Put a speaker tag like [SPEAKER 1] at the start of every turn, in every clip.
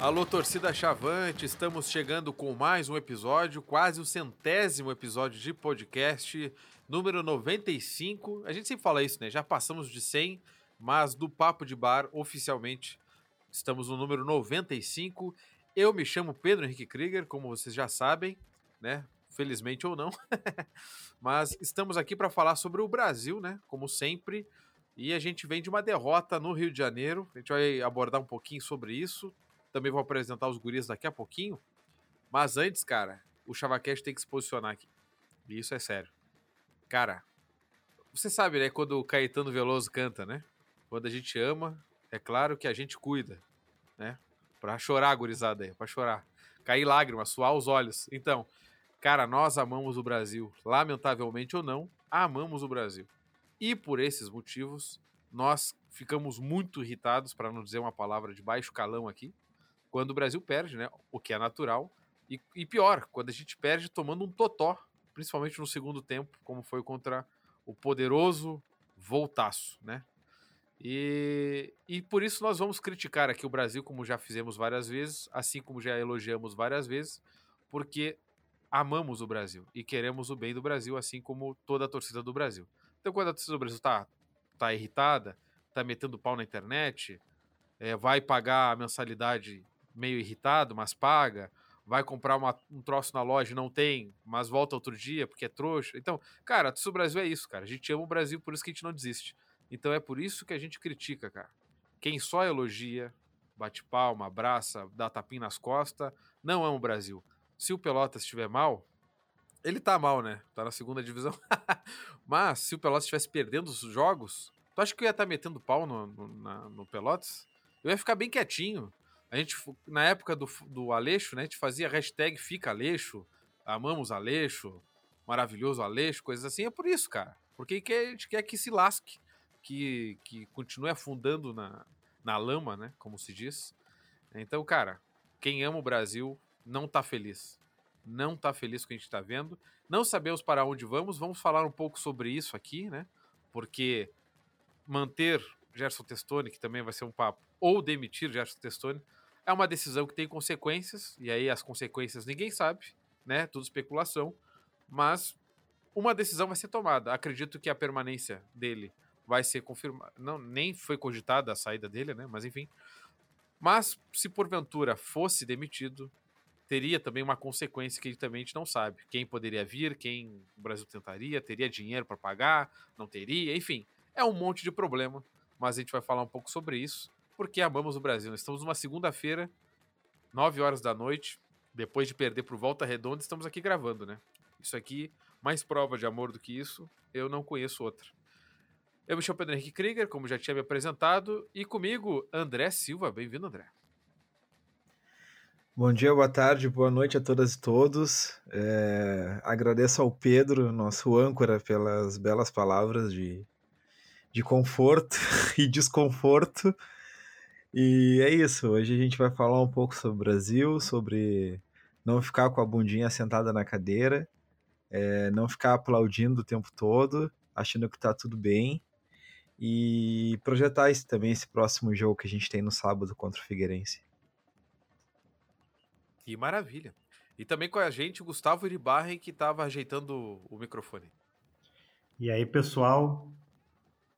[SPEAKER 1] Alô, torcida Chavante, estamos chegando com mais um episódio, quase o centésimo episódio de podcast, número 95. A gente sempre fala isso, né? Já passamos de 100, mas do Papo de Bar, oficialmente, estamos no número 95. Eu me chamo Pedro Henrique Krieger, como vocês já sabem, né? Felizmente ou não. mas estamos aqui para falar sobre o Brasil, né? Como sempre. E a gente vem de uma derrota no Rio de Janeiro. A gente vai abordar um pouquinho sobre isso também vou apresentar os guris daqui a pouquinho. Mas antes, cara, o Chavacast tem que se posicionar aqui. E isso é sério. Cara, você sabe, né, quando o Caetano Veloso canta, né? Quando a gente ama, é claro que a gente cuida, né? Pra chorar, gurizada aí, pra chorar. Cair lágrimas, suar os olhos. Então, cara, nós amamos o Brasil. Lamentavelmente ou não, amamos o Brasil. E por esses motivos, nós ficamos muito irritados, para não dizer uma palavra de baixo calão aqui, quando o Brasil perde, né? O que é natural. E, e pior, quando a gente perde tomando um totó, principalmente no segundo tempo, como foi contra o poderoso Voltaço, né? E, e por isso nós vamos criticar aqui o Brasil, como já fizemos várias vezes, assim como já elogiamos várias vezes, porque amamos o Brasil e queremos o bem do Brasil, assim como toda a torcida do Brasil. Então, quando a torcida do Brasil está tá irritada, tá metendo pau na internet, é, vai pagar a mensalidade meio irritado, mas paga. Vai comprar uma, um troço na loja não tem, mas volta outro dia porque é trouxa. Então, cara, o Brasil é isso, cara. A gente ama o Brasil, por isso que a gente não desiste. Então é por isso que a gente critica, cara. Quem só elogia, bate palma, abraça, dá tapinha nas costas, não ama o Brasil. Se o Pelotas estiver mal, ele tá mal, né? Tá na segunda divisão. Mas se o Pelotas estivesse perdendo os jogos, tu acha que eu ia estar tá metendo pau no, no, na, no Pelotas? Eu ia ficar bem quietinho. A gente, na época do, do Aleixo, né, a gente fazia hashtag Fica Aleixo, amamos Aleixo, maravilhoso Aleixo, coisas assim. É por isso, cara. Porque a gente quer que se lasque, que, que continue afundando na, na lama, né, como se diz. Então, cara, quem ama o Brasil não tá feliz. Não tá feliz com o que a gente tá vendo. Não sabemos para onde vamos. Vamos falar um pouco sobre isso aqui, né? Porque manter Gerson Testoni, que também vai ser um papo, ou demitir Gerson Testoni, é uma decisão que tem consequências, e aí as consequências ninguém sabe, né? Tudo especulação, mas uma decisão vai ser tomada. Acredito que a permanência dele vai ser confirmada. Não, nem foi cogitada a saída dele, né? Mas enfim. Mas se porventura fosse demitido, teria também uma consequência que também a gente não sabe. Quem poderia vir, quem o Brasil tentaria, teria dinheiro para pagar, não teria, enfim. É um monte de problema, mas a gente vai falar um pouco sobre isso porque amamos o Brasil. Nós estamos numa segunda-feira, 9 horas da noite, depois de perder por Volta Redonda, estamos aqui gravando, né? Isso aqui, mais prova de amor do que isso, eu não conheço outra. Eu me chamo Pedro Henrique Krieger, como já tinha me apresentado, e comigo, André Silva. Bem-vindo, André.
[SPEAKER 2] Bom dia, boa tarde, boa noite a todas e todos. É, agradeço ao Pedro, nosso âncora, pelas belas palavras de, de conforto e desconforto. E é isso, hoje a gente vai falar um pouco sobre o Brasil, sobre não ficar com a bundinha sentada na cadeira, é, não ficar aplaudindo o tempo todo, achando que tá tudo bem, e projetar esse, também esse próximo jogo que a gente tem no sábado contra o Figueirense.
[SPEAKER 1] Que maravilha! E também com a gente o Gustavo Iribarren, que estava ajeitando o microfone.
[SPEAKER 3] E aí, pessoal?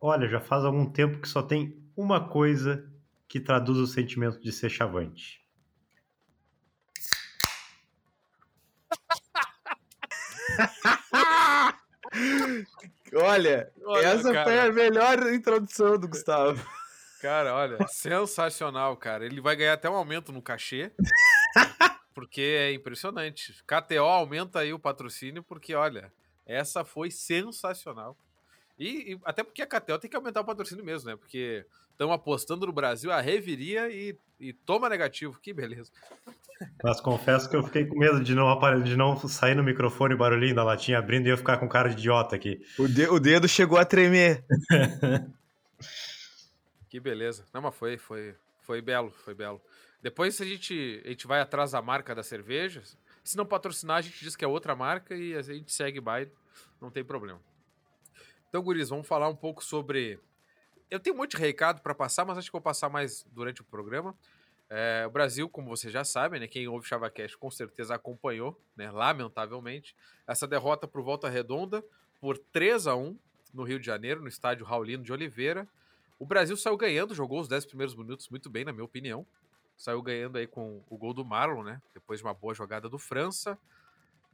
[SPEAKER 3] Olha, já faz algum tempo que só tem uma coisa que traduz o sentimento de ser chavante.
[SPEAKER 2] olha, olha, essa cara. foi a melhor introdução do Gustavo.
[SPEAKER 1] Cara, olha, sensacional, cara. Ele vai ganhar até um aumento no cachê. porque é impressionante. KTO aumenta aí o patrocínio, porque, olha, essa foi sensacional. E, e, até porque a Catel tem que aumentar o patrocínio mesmo, né? Porque estão apostando no Brasil a reviria e, e toma negativo. Que beleza.
[SPEAKER 3] Mas confesso que eu fiquei com medo de não, de não sair no microfone barulhinho da latinha abrindo e eu ficar com cara de idiota aqui.
[SPEAKER 2] O, de, o dedo chegou a tremer.
[SPEAKER 1] que beleza. Não, mas foi, foi, foi belo, foi belo. Depois a gente, a gente vai atrás da marca da cerveja. Se não patrocinar, a gente diz que é outra marca e a gente segue baile. Não tem problema. Então, Guris, vamos falar um pouco sobre. Eu tenho um monte de recado para passar, mas acho que vou passar mais durante o programa. É, o Brasil, como vocês já sabem, né, quem ouve ChavaCast com certeza acompanhou, né, lamentavelmente, essa derrota por volta redonda por 3 a 1 no Rio de Janeiro, no estádio Raulino de Oliveira. O Brasil saiu ganhando, jogou os 10 primeiros minutos muito bem, na minha opinião. Saiu ganhando aí com o gol do Marlon, né? Depois de uma boa jogada do França.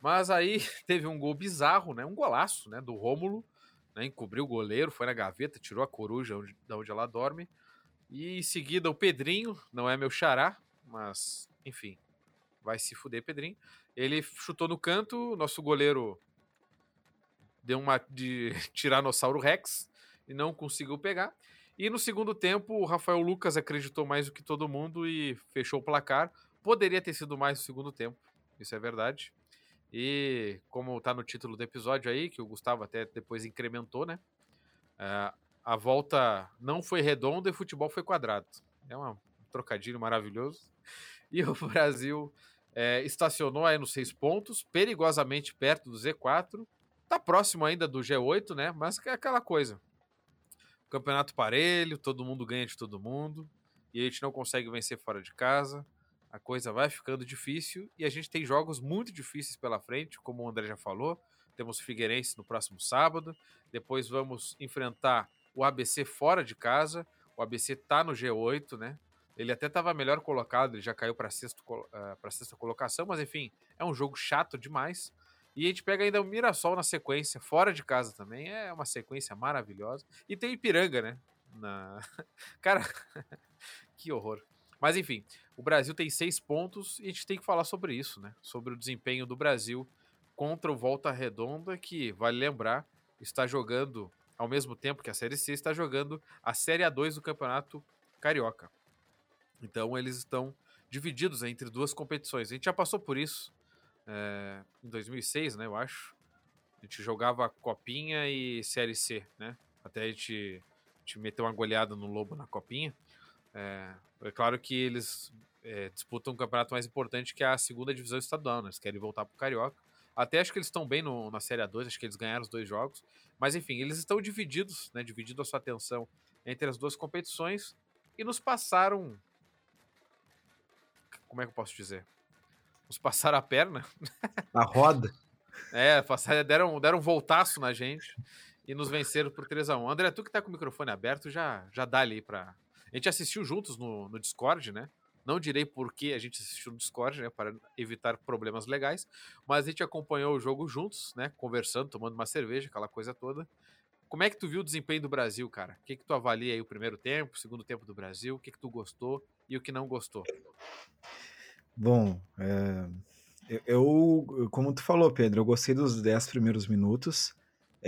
[SPEAKER 1] Mas aí teve um gol bizarro, né? Um golaço, né? Do Rômulo, né? Encobriu o goleiro, foi na gaveta, tirou a coruja onde, da onde ela dorme. E em seguida o Pedrinho, não é meu xará, mas enfim, vai se fuder, Pedrinho. Ele chutou no canto, nosso goleiro deu uma de Tiranossauro Rex e não conseguiu pegar. E no segundo tempo, o Rafael Lucas acreditou mais do que todo mundo e fechou o placar. Poderia ter sido mais no segundo tempo, isso é verdade. E como tá no título do episódio aí, que o Gustavo até depois incrementou, né? Uh, a volta não foi redonda e o futebol foi quadrado. É um trocadilho maravilhoso. E o Brasil é, estacionou aí nos seis pontos, perigosamente perto do Z4. Tá próximo ainda do G8, né? Mas é aquela coisa. Campeonato parelho, todo mundo ganha de todo mundo. E a gente não consegue vencer fora de casa. A coisa vai ficando difícil. E a gente tem jogos muito difíceis pela frente, como o André já falou. Temos Figueirense no próximo sábado. Depois vamos enfrentar o ABC fora de casa. O ABC tá no G8, né? Ele até estava melhor colocado, ele já caiu para sexto, uh, sexta colocação, mas enfim, é um jogo chato demais. E a gente pega ainda o Mirassol na sequência, fora de casa também, é uma sequência maravilhosa. E tem Ipiranga, né? Na... Cara, que horror. Mas enfim, o Brasil tem seis pontos e a gente tem que falar sobre isso, né? Sobre o desempenho do Brasil contra o Volta Redonda, que, vale lembrar, está jogando ao mesmo tempo que a Série C está jogando a Série A2 do Campeonato Carioca. Então eles estão divididos entre duas competições. A gente já passou por isso é, em 2006, né, eu acho. A gente jogava Copinha e Série C, né? Até a gente, a gente meteu uma goleada no Lobo na Copinha. É, é claro que eles é, disputam um campeonato mais importante que é a segunda divisão estadual, né? Eles querem voltar para o Carioca. Até acho que eles estão bem no, na Série A2, acho que eles ganharam os dois jogos. Mas enfim, eles estão divididos, né? Dividindo a sua atenção entre as duas competições e nos passaram. Como é que eu posso dizer? Nos passaram a perna.
[SPEAKER 2] A roda.
[SPEAKER 1] é, passaram, deram, deram um voltaço na gente e nos venceram por 3 a 1 André, tu que tá com o microfone aberto, já, já dá ali pra. A gente assistiu juntos no, no Discord, né? Não direi por que a gente assistiu no Discord, né, para evitar problemas legais, mas a gente acompanhou o jogo juntos, né, conversando, tomando uma cerveja, aquela coisa toda. Como é que tu viu o desempenho do Brasil, cara? O que que tu avalia aí o primeiro tempo, o segundo tempo do Brasil? O que que tu gostou e o que não gostou?
[SPEAKER 2] Bom, é, eu, como tu falou, Pedro, eu gostei dos 10 primeiros minutos.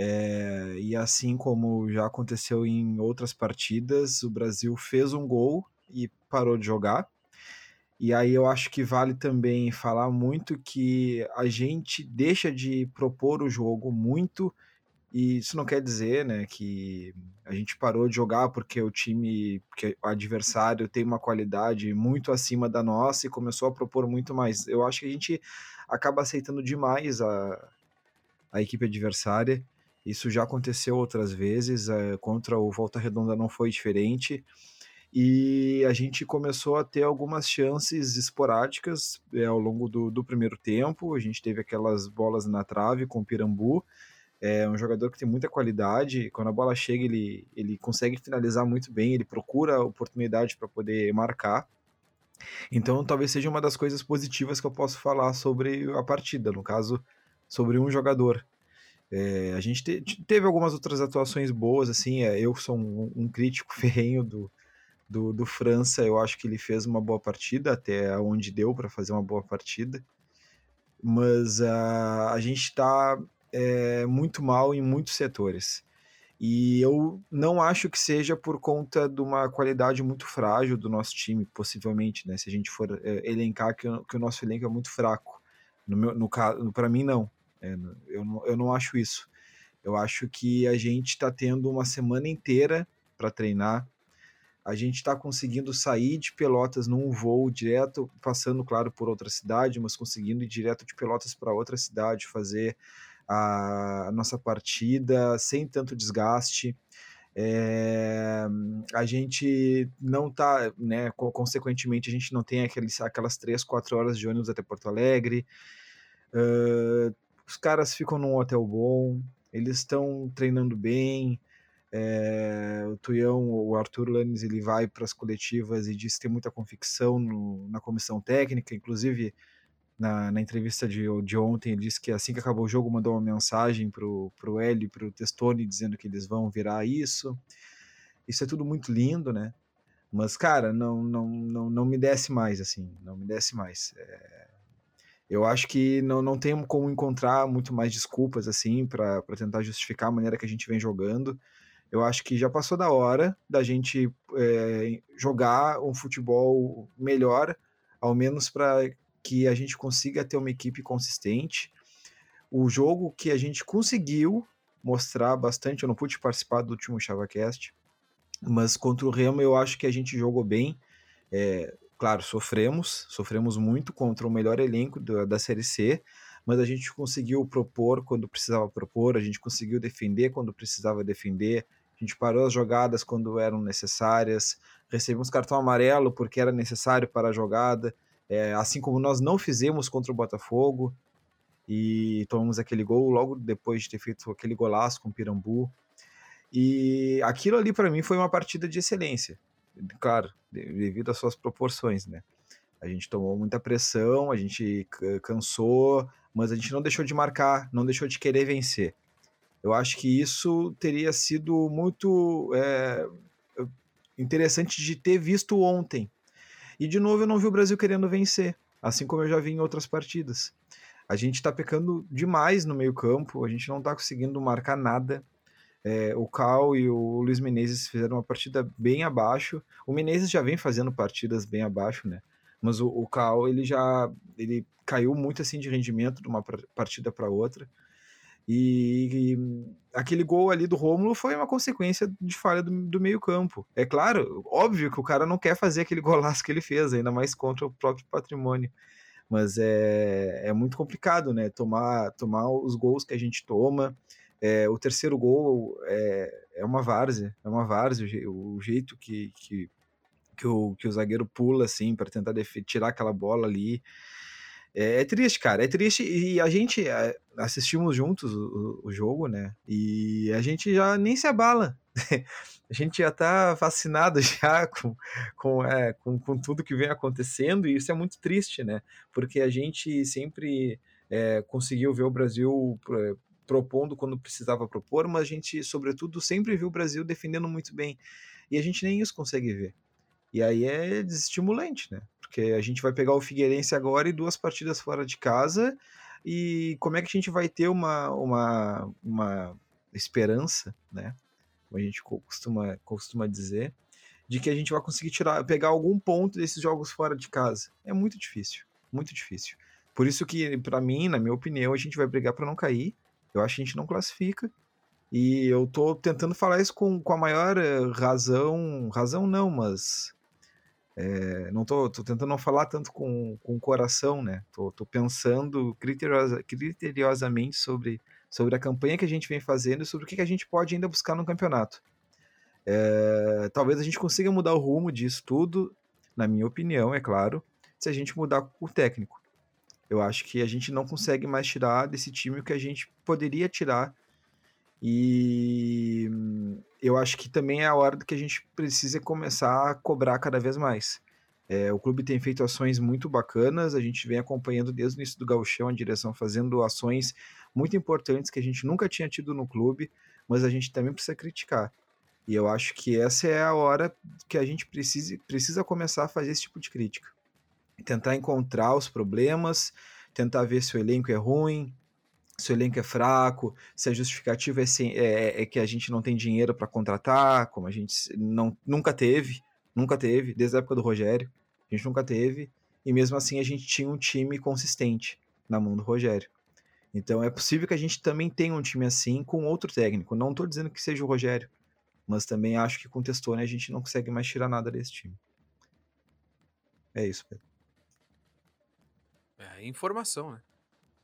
[SPEAKER 2] É, e assim como já aconteceu em outras partidas, o Brasil fez um gol e parou de jogar. E aí eu acho que vale também falar muito que a gente deixa de propor o jogo muito, e isso não quer dizer, né, que a gente parou de jogar porque o time, porque o adversário tem uma qualidade muito acima da nossa e começou a propor muito mais. Eu acho que a gente acaba aceitando demais a, a equipe adversária. Isso já aconteceu outras vezes, é, contra o Volta Redonda não foi diferente e a gente começou a ter algumas chances esporádicas é, ao longo do, do, primeiro tempo. A gente teve aquelas bolas na trave com o Pirambu. É um jogador que tem muita qualidade. Quando a bola chega, ele, ele consegue finalizar muito bem, ele procura oportunidade para poder marcar. Então, talvez seja uma das coisas positivas que eu posso falar sobre a partida, no caso, sobre um jogador. É, a gente te, teve algumas outras atuações boas, assim. É, eu sou um, um crítico ferrenho do, do, do França, eu acho que ele fez uma boa partida, até onde deu para fazer uma boa partida. Mas uh, a gente está é, muito mal em muitos setores. E eu não acho que seja por conta de uma qualidade muito frágil do nosso time, possivelmente, né? Se a gente for elencar que, que, o nosso elenco é muito fraco. No meu, no caso, para mim não. É, eu não. Eu não acho isso. Eu acho que a gente está tendo uma semana inteira para treinar, a gente está conseguindo sair de Pelotas num voo direto, passando, claro, por outra cidade, mas conseguindo ir direto de Pelotas para outra cidade, fazer a nossa partida sem tanto desgaste. É, a gente não tá, né? Consequentemente, a gente não tem aqueles, aquelas três, quatro horas de ônibus até Porto Alegre. Uh, os caras ficam num hotel bom, eles estão treinando bem. É, o Tuião, o Arthur Lanes, ele vai para as coletivas e diz tem muita convicção no, na comissão técnica, inclusive na, na entrevista de, de, ontem, ele disse que assim que acabou o jogo, mandou uma mensagem pro, pro Hélio e pro Testoni dizendo que eles vão virar isso. Isso é tudo muito lindo, né? Mas, cara, não, não, não, não me desce mais, assim, não me desce mais. É... Eu acho que não, não tem como encontrar muito mais desculpas, assim, para tentar justificar a maneira que a gente vem jogando. Eu acho que já passou da hora da gente é, jogar um futebol melhor, ao menos para que a gente consiga ter uma equipe consistente. O jogo que a gente conseguiu mostrar bastante, eu não pude participar do último ChavaCast, mas contra o Remo eu acho que a gente jogou bem. É, claro, sofremos, sofremos muito contra o melhor elenco da, da Série C, mas a gente conseguiu propor quando precisava propor, a gente conseguiu defender quando precisava defender, a gente parou as jogadas quando eram necessárias, recebemos cartão amarelo porque era necessário para a jogada, é, assim como nós não fizemos contra o Botafogo e tomamos aquele gol logo depois de ter feito aquele golaço com o Pirambu. E aquilo ali para mim foi uma partida de excelência, claro, devido às suas proporções, né? A gente tomou muita pressão, a gente cansou, mas a gente não deixou de marcar, não deixou de querer vencer. Eu acho que isso teria sido muito é, interessante de ter visto ontem, e de novo eu não vi o Brasil querendo vencer, assim como eu já vi em outras partidas. A gente está pecando demais no meio-campo, a gente não está conseguindo marcar nada. É, o Cal e o Luiz Menezes fizeram uma partida bem abaixo. O Menezes já vem fazendo partidas bem abaixo, né? Mas o, o Cal ele já ele caiu muito assim de rendimento de uma partida para outra. E, e, aquele gol ali do Rômulo foi uma consequência de falha do, do meio-campo. É claro, óbvio que o cara não quer fazer aquele golaço que ele fez, ainda mais contra o próprio patrimônio. Mas é, é muito complicado, né? Tomar, tomar os gols que a gente toma. É, o terceiro gol é, é uma várzea, é uma várzea, o, o jeito que, que, que, o, que o zagueiro pula assim para tentar tirar aquela bola ali. É, é, triste, cara, é triste. E a gente é, assistimos juntos o, o, jogo, né? E a gente já nem se abala. a gente já tá fascinado já com, com, é, com, com, tudo que vem acontecendo, e isso é muito triste, né? Porque a gente sempre é, conseguiu ver o Brasil propondo quando precisava propor, mas a gente, sobretudo, sempre viu o Brasil defendendo muito bem. E a gente nem isso consegue ver. E aí é desestimulante, né? Porque a gente vai pegar o Figueirense agora e duas partidas fora de casa. E como é que a gente vai ter uma, uma, uma esperança, né? Como a gente costuma, costuma dizer, de que a gente vai conseguir tirar, pegar algum ponto desses jogos fora de casa. É muito difícil, muito difícil. Por isso que, para mim, na minha opinião, a gente vai brigar para não cair. Eu acho que a gente não classifica. E eu tô tentando falar isso com, com a maior eh, razão, razão não, mas é, não tô, tô, tentando não falar tanto com, com o coração, né? Tô, tô pensando criteriosa, criteriosamente sobre, sobre a campanha que a gente vem fazendo e sobre o que, que a gente pode ainda buscar no campeonato. É, talvez a gente consiga mudar o rumo disso tudo, na minha opinião, é claro, se a gente mudar o técnico. Eu acho que a gente não consegue mais tirar desse time o que a gente poderia tirar e eu acho que também é a hora que a gente precisa começar a cobrar cada vez mais. É, o clube tem feito ações muito bacanas, a gente vem acompanhando desde o início do gauchão a direção fazendo ações muito importantes que a gente nunca tinha tido no clube, mas a gente também precisa criticar. E eu acho que essa é a hora que a gente precisa, precisa começar a fazer esse tipo de crítica. Tentar encontrar os problemas, tentar ver se o elenco é ruim, se o elenco é fraco, se a justificativa é, sem, é, é que a gente não tem dinheiro para contratar, como a gente não, nunca teve, nunca teve, desde a época do Rogério, a gente nunca teve, e mesmo assim a gente tinha um time consistente na mão do Rogério. Então é possível que a gente também tenha um time assim com outro técnico. Não estou dizendo que seja o Rogério, mas também acho que com o Testone a gente não consegue mais tirar nada desse time. É isso, Pedro.
[SPEAKER 1] É informação, né?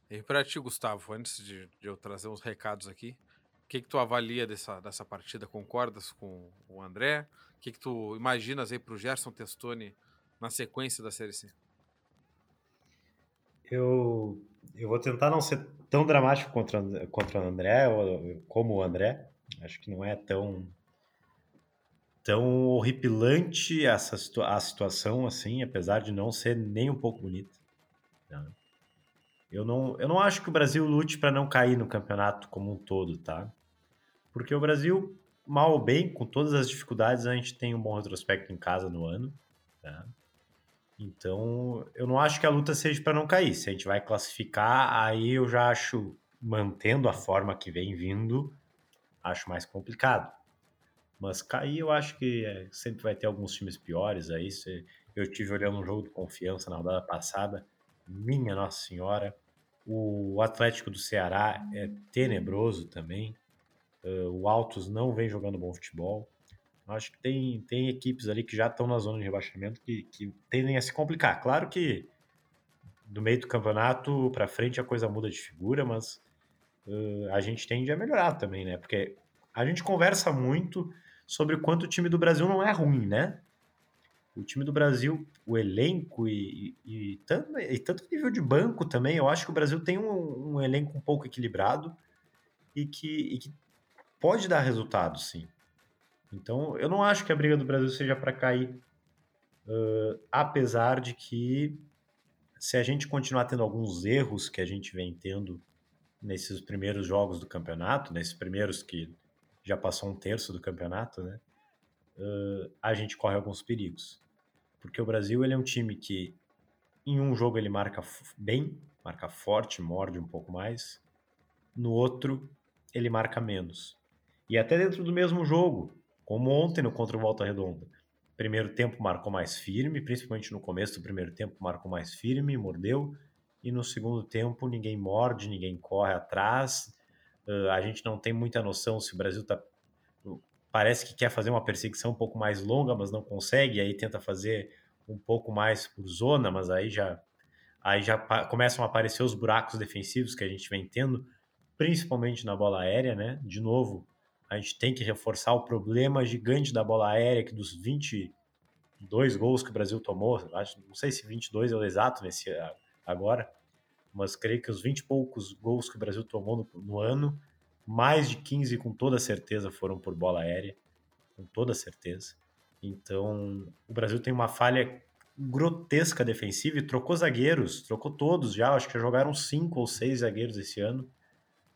[SPEAKER 1] E para ti, Gustavo, antes de, de, eu trazer uns recados aqui, o que, que tu avalia dessa, dessa partida? Concordas com o André? O que, que tu imaginas aí para o Gerson Testoni na sequência da Série C?
[SPEAKER 3] Eu, eu vou tentar não ser tão dramático contra, contra o André, ou, como o André. Acho que não é tão tão horripilante essa a situação assim, apesar de não ser nem um pouco bonita. Eu não, eu não acho que o Brasil lute para não cair no campeonato como um todo, tá? Porque o Brasil, mal ou bem, com todas as dificuldades, a gente tem um bom retrospecto em casa no ano, tá? Então, eu não acho que a luta seja para não cair. Se a gente vai classificar, aí eu já acho, mantendo a forma que vem vindo, acho mais complicado. Mas cair, eu acho que é, sempre vai ter alguns times piores aí. Se, eu tive olhando um jogo de confiança na rodada passada, minha Nossa Senhora. O Atlético do Ceará é tenebroso também. Uh, o Altos não vem jogando bom futebol. Acho que tem, tem equipes ali que já estão na zona de rebaixamento que, que tendem a se complicar. Claro que do meio do campeonato para frente a coisa muda de figura, mas uh, a gente tende a melhorar também, né? Porque a gente conversa muito sobre quanto o time do Brasil não é ruim, né? O time do Brasil, o elenco e, e, e tanto, e tanto nível de banco também, eu acho que o Brasil tem um, um elenco um pouco equilibrado e que, que pode dar resultado, sim. Então, eu não acho que a briga do Brasil seja para cair, uh, apesar de que se a gente continuar tendo alguns erros que a gente vem tendo nesses primeiros jogos do campeonato, nesses primeiros que já passou um terço do campeonato, né? Uh, a gente corre alguns perigos. Porque o Brasil ele é um time que em um jogo ele marca bem, marca forte, morde um pouco mais. No outro, ele marca menos. E até dentro do mesmo jogo, como ontem no contra o Volta Redonda. Primeiro tempo marcou mais firme, principalmente no começo do primeiro tempo marcou mais firme, mordeu. E no segundo tempo ninguém morde, ninguém corre atrás. Uh, a gente não tem muita noção se o Brasil tá, parece que quer fazer uma perseguição um pouco mais longa, mas não consegue, aí tenta fazer um pouco mais por zona, mas aí já aí já começam a aparecer os buracos defensivos que a gente vem tendo, principalmente na bola aérea, né? De novo, a gente tem que reforçar o problema gigante da bola aérea, que dos 22 gols que o Brasil tomou, acho, não sei se 22 é o exato nesse agora, mas creio que os 20 e poucos gols que o Brasil tomou no, no ano, mais de 15 com toda certeza foram por bola aérea, com toda certeza. Então, o Brasil tem uma falha grotesca defensiva e trocou zagueiros, trocou todos já, acho que jogaram cinco ou seis zagueiros esse ano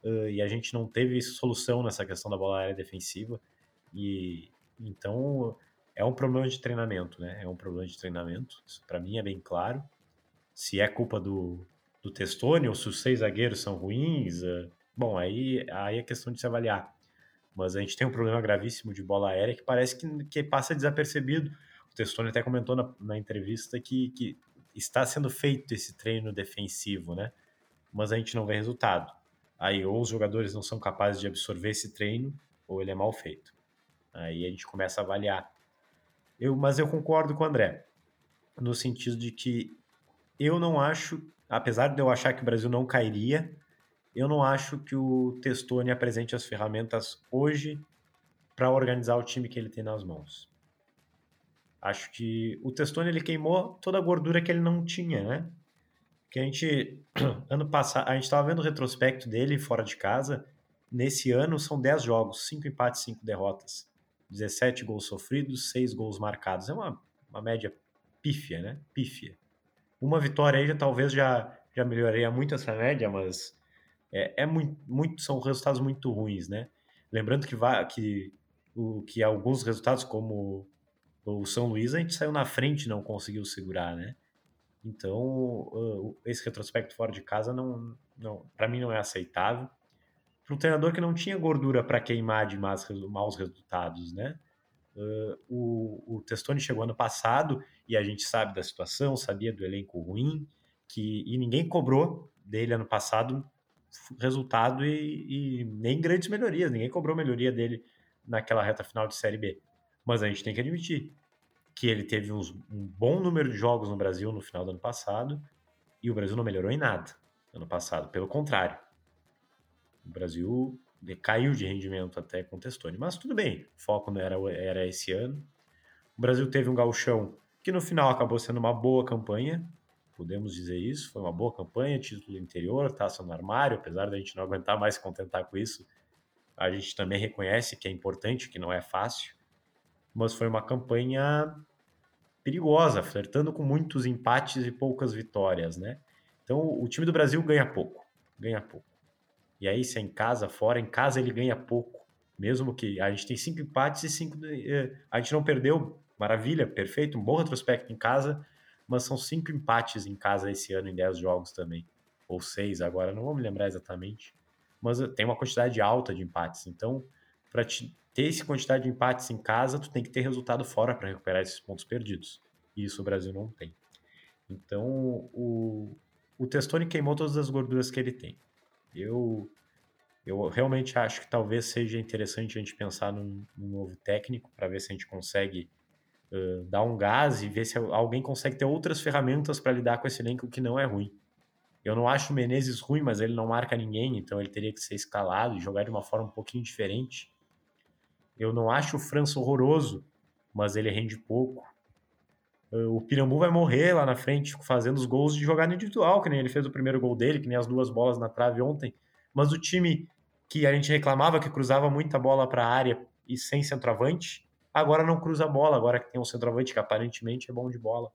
[SPEAKER 3] uh, e a gente não teve solução nessa questão da bola aérea defensiva. E então é um problema de treinamento, né? É um problema de treinamento. Isso para mim é bem claro. Se é culpa do, do Testoni ou se os seis zagueiros são ruins, uh, bom, aí, aí é questão de se avaliar. Mas a gente tem um problema gravíssimo de bola aérea que parece que, que passa desapercebido. O Testoni até comentou na, na entrevista que, que está sendo feito esse treino defensivo, né? Mas a gente não vê resultado. Aí ou os jogadores não são capazes de absorver esse treino, ou ele é mal feito. Aí a gente começa a avaliar. Eu, mas eu concordo com o André, no sentido de que eu não acho, apesar de eu achar que o Brasil não cairia, eu não acho que o Testoni apresente as ferramentas hoje para organizar o time que ele tem nas mãos. Acho que o Testoni ele queimou toda a gordura que ele não tinha, né? que a gente ano passado, a gente estava vendo o retrospecto dele fora de casa. Nesse ano são 10 jogos, 5 empates, 5 derrotas. 17 gols sofridos, 6 gols marcados. É uma, uma média pífia, né? Pífia. Uma vitória aí já talvez já, já melhoraria muito essa média, mas é, é muito, muito, são resultados muito ruins, né? Lembrando que, vai, que, o, que alguns resultados, como o São Luís, a gente saiu na frente e não conseguiu segurar, né? Então, esse retrospecto fora de casa não, não para mim não é aceitável. Para um treinador que não tinha gordura para queimar de maus, maus resultados, né? O, o Testoni chegou ano passado e a gente sabe da situação, sabia do elenco ruim, que e ninguém cobrou dele ano passado resultado e, e nem grandes melhorias, ninguém cobrou melhoria dele naquela reta final de Série B. Mas a gente tem que admitir, que ele teve uns, um bom número de jogos no Brasil no final do ano passado e o Brasil não melhorou em nada ano passado. Pelo contrário, o Brasil caiu de rendimento até com o Testoni. Mas tudo bem, o foco não era, era esse ano. O Brasil teve um gauchão que no final acabou sendo uma boa campanha, podemos dizer isso, foi uma boa campanha, título interior, taça no armário, apesar da gente não aguentar mais se contentar com isso, a gente também reconhece que é importante, que não é fácil, mas foi uma campanha perigosa, flertando com muitos empates e poucas vitórias, né? Então o time do Brasil ganha pouco, ganha pouco. E aí se é em casa, fora, em casa ele ganha pouco, mesmo que a gente tem cinco empates e cinco eh, a gente não perdeu, maravilha, perfeito, um bom retrospecto em casa, mas são cinco empates em casa esse ano em dez jogos também, ou seis agora, não vou me lembrar exatamente, mas tem uma quantidade alta de empates. Então, para ter essa quantidade de empates em casa, tu tem que ter resultado fora para recuperar esses pontos perdidos. E isso o Brasil não tem. Então, o, o Testoni queimou todas as gorduras que ele tem. Eu, eu realmente acho que talvez seja interessante a gente pensar num, num novo técnico para ver se a gente consegue uh, dar um gás e ver se alguém consegue ter outras ferramentas para lidar com esse elenco que não é ruim. Eu não acho o Menezes ruim, mas ele não marca ninguém, então ele teria que ser escalado e jogar de uma forma um pouquinho diferente. Eu não acho o França horroroso, mas ele rende pouco. O Pirambu vai morrer lá na frente fazendo os gols de jogada individual, que nem ele fez o primeiro gol dele, que nem as duas bolas na trave ontem. Mas o time que a gente reclamava que cruzava muita bola para a área e sem centroavante, agora não cruza a bola, agora que tem um centroavante que aparentemente é bom de bola.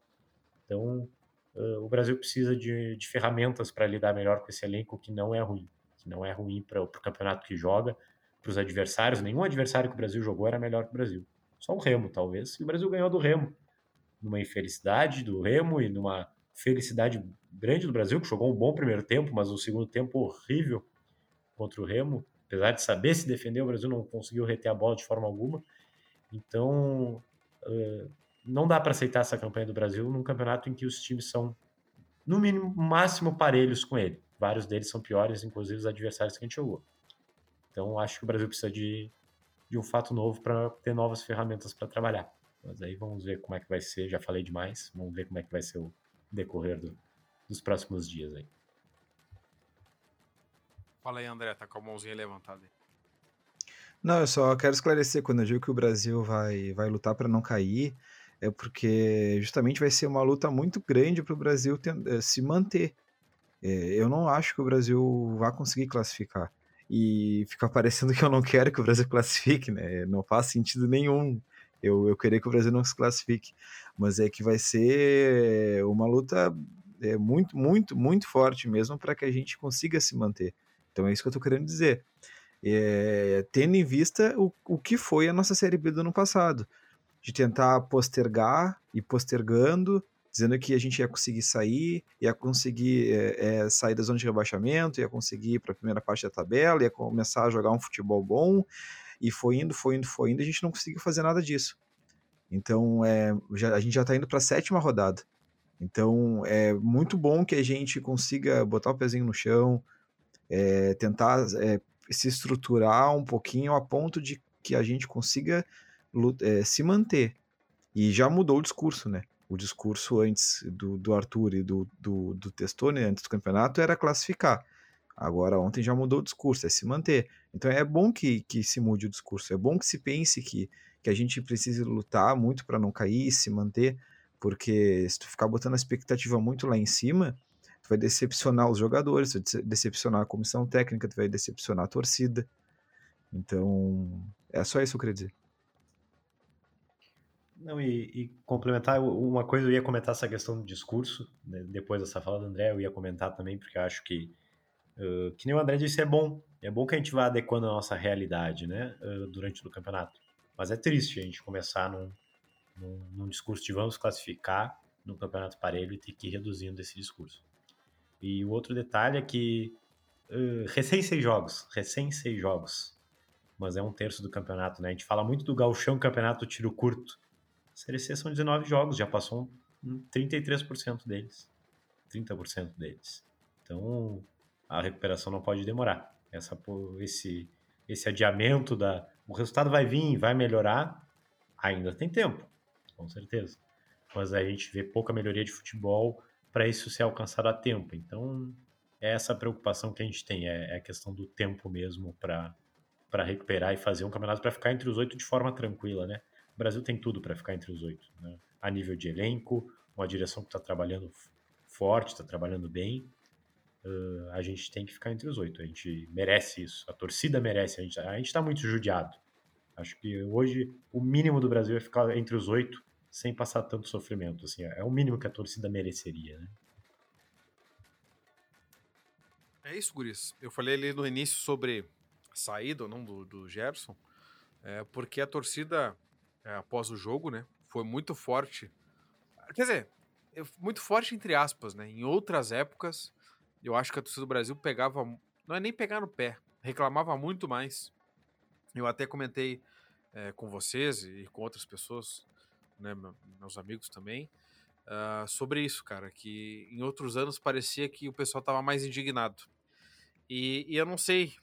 [SPEAKER 3] Então, uh, o Brasil precisa de, de ferramentas para lidar melhor com esse elenco que não é ruim, que não é ruim para o campeonato que joga, para os adversários. Nenhum adversário que o Brasil jogou era melhor que o Brasil. Só o Remo, talvez. E o Brasil ganhou do Remo. Numa infelicidade do Remo e numa felicidade grande do Brasil, que jogou um bom primeiro tempo, mas o segundo tempo horrível contra o Remo. Apesar de saber se defender, o Brasil não conseguiu reter a bola de forma alguma. Então, uh, não dá para aceitar essa campanha do Brasil num campeonato em que os times são, no mínimo, máximo parelhos com ele. Vários deles são piores, inclusive os adversários que a gente jogou. Então, acho que o Brasil precisa de, de um fato novo para ter novas ferramentas para trabalhar. Mas aí vamos ver como é que vai ser. Já falei demais. Vamos ver como é que vai ser o decorrer do, dos próximos dias aí.
[SPEAKER 1] Fala aí, André, tá com a mãozinha levantada aí.
[SPEAKER 2] Não, eu só quero esclarecer, quando eu digo que o Brasil vai, vai lutar para não cair, é porque justamente vai ser uma luta muito grande para o Brasil eh, se manter. É, eu não acho que o Brasil vá conseguir classificar. E fica parecendo que eu não quero que o Brasil classifique, né? Não faz sentido nenhum eu, eu querer que o Brasil não se classifique. Mas é que vai ser uma luta é, muito, muito, muito forte mesmo para que a gente consiga se manter. Então é isso que eu estou querendo dizer. É, tendo em vista o, o que foi a nossa Série B do ano passado de tentar postergar e postergando, dizendo que a gente ia conseguir sair, ia conseguir é, é, sair da zona de rebaixamento, ia conseguir ir para a primeira parte da tabela, ia começar a jogar um futebol bom, e foi indo, foi indo, foi indo, a gente não conseguiu fazer nada disso. Então, é, já, a gente já está indo para a sétima rodada. Então, é muito bom que a gente consiga botar o pezinho no chão, é, tentar se estruturar um pouquinho a ponto de que a gente consiga é, se manter. E já mudou o discurso, né? O discurso antes do, do Arthur e do, do, do Testone, antes do campeonato, era classificar. Agora, ontem já mudou o discurso, é se manter. Então é bom que, que se mude o discurso, é bom que se pense que, que a gente precisa lutar muito para não cair, se manter, porque se tu ficar botando a expectativa muito lá em cima, tu vai decepcionar os jogadores, tu vai decepcionar a comissão técnica, tu vai decepcionar a torcida. Então, é só isso que eu queria dizer.
[SPEAKER 3] Não, e, e, complementar, uma coisa eu ia comentar essa questão do discurso, né? depois dessa fala do André, eu ia comentar também, porque eu acho que, uh, que nem o André disse, é bom, é bom que a gente vá adequando a nossa realidade, né, uh, durante o campeonato. Mas é triste a gente começar num, num, num, discurso de vamos classificar no campeonato parelho e ter que ir reduzindo esse discurso. E o outro detalhe é que uh, recém seis jogos, recém seis jogos, mas é um terço do campeonato, né? A gente fala muito do gauchão campeonato tiro curto, Série C são 19 jogos, já passou um 33% deles. 30% deles. Então, a recuperação não pode demorar. Essa, esse, esse adiamento da. O resultado vai vir, vai melhorar, ainda tem tempo, com certeza. Mas a gente vê pouca melhoria de futebol para isso ser alcançado a tempo. Então, é essa preocupação que a gente tem, é, é a questão do tempo mesmo para recuperar e fazer um campeonato para ficar entre os oito de forma tranquila, né? O Brasil tem tudo para ficar entre os oito, né? A nível de elenco, uma direção que está trabalhando forte, está trabalhando bem. Uh, a gente tem que ficar entre os oito. A gente merece isso. A torcida merece. A gente está muito judiado. Acho que hoje o mínimo do Brasil é ficar entre os oito sem passar tanto sofrimento. Assim, é o mínimo que a torcida mereceria, né?
[SPEAKER 1] É isso, Guris. Eu falei ali no início sobre a saída não do, do Gerson, é, porque a torcida, é, após o jogo, né, foi muito forte. Quer dizer, muito forte entre aspas, né? Em outras épocas, eu acho que a torcida do Brasil pegava, não é nem pegar no pé, reclamava muito mais. Eu até comentei é, com vocês e com outras pessoas, né, meus amigos também, uh, sobre isso, cara, que em outros anos parecia que o pessoal estava mais indignado. E, e, eu não sei,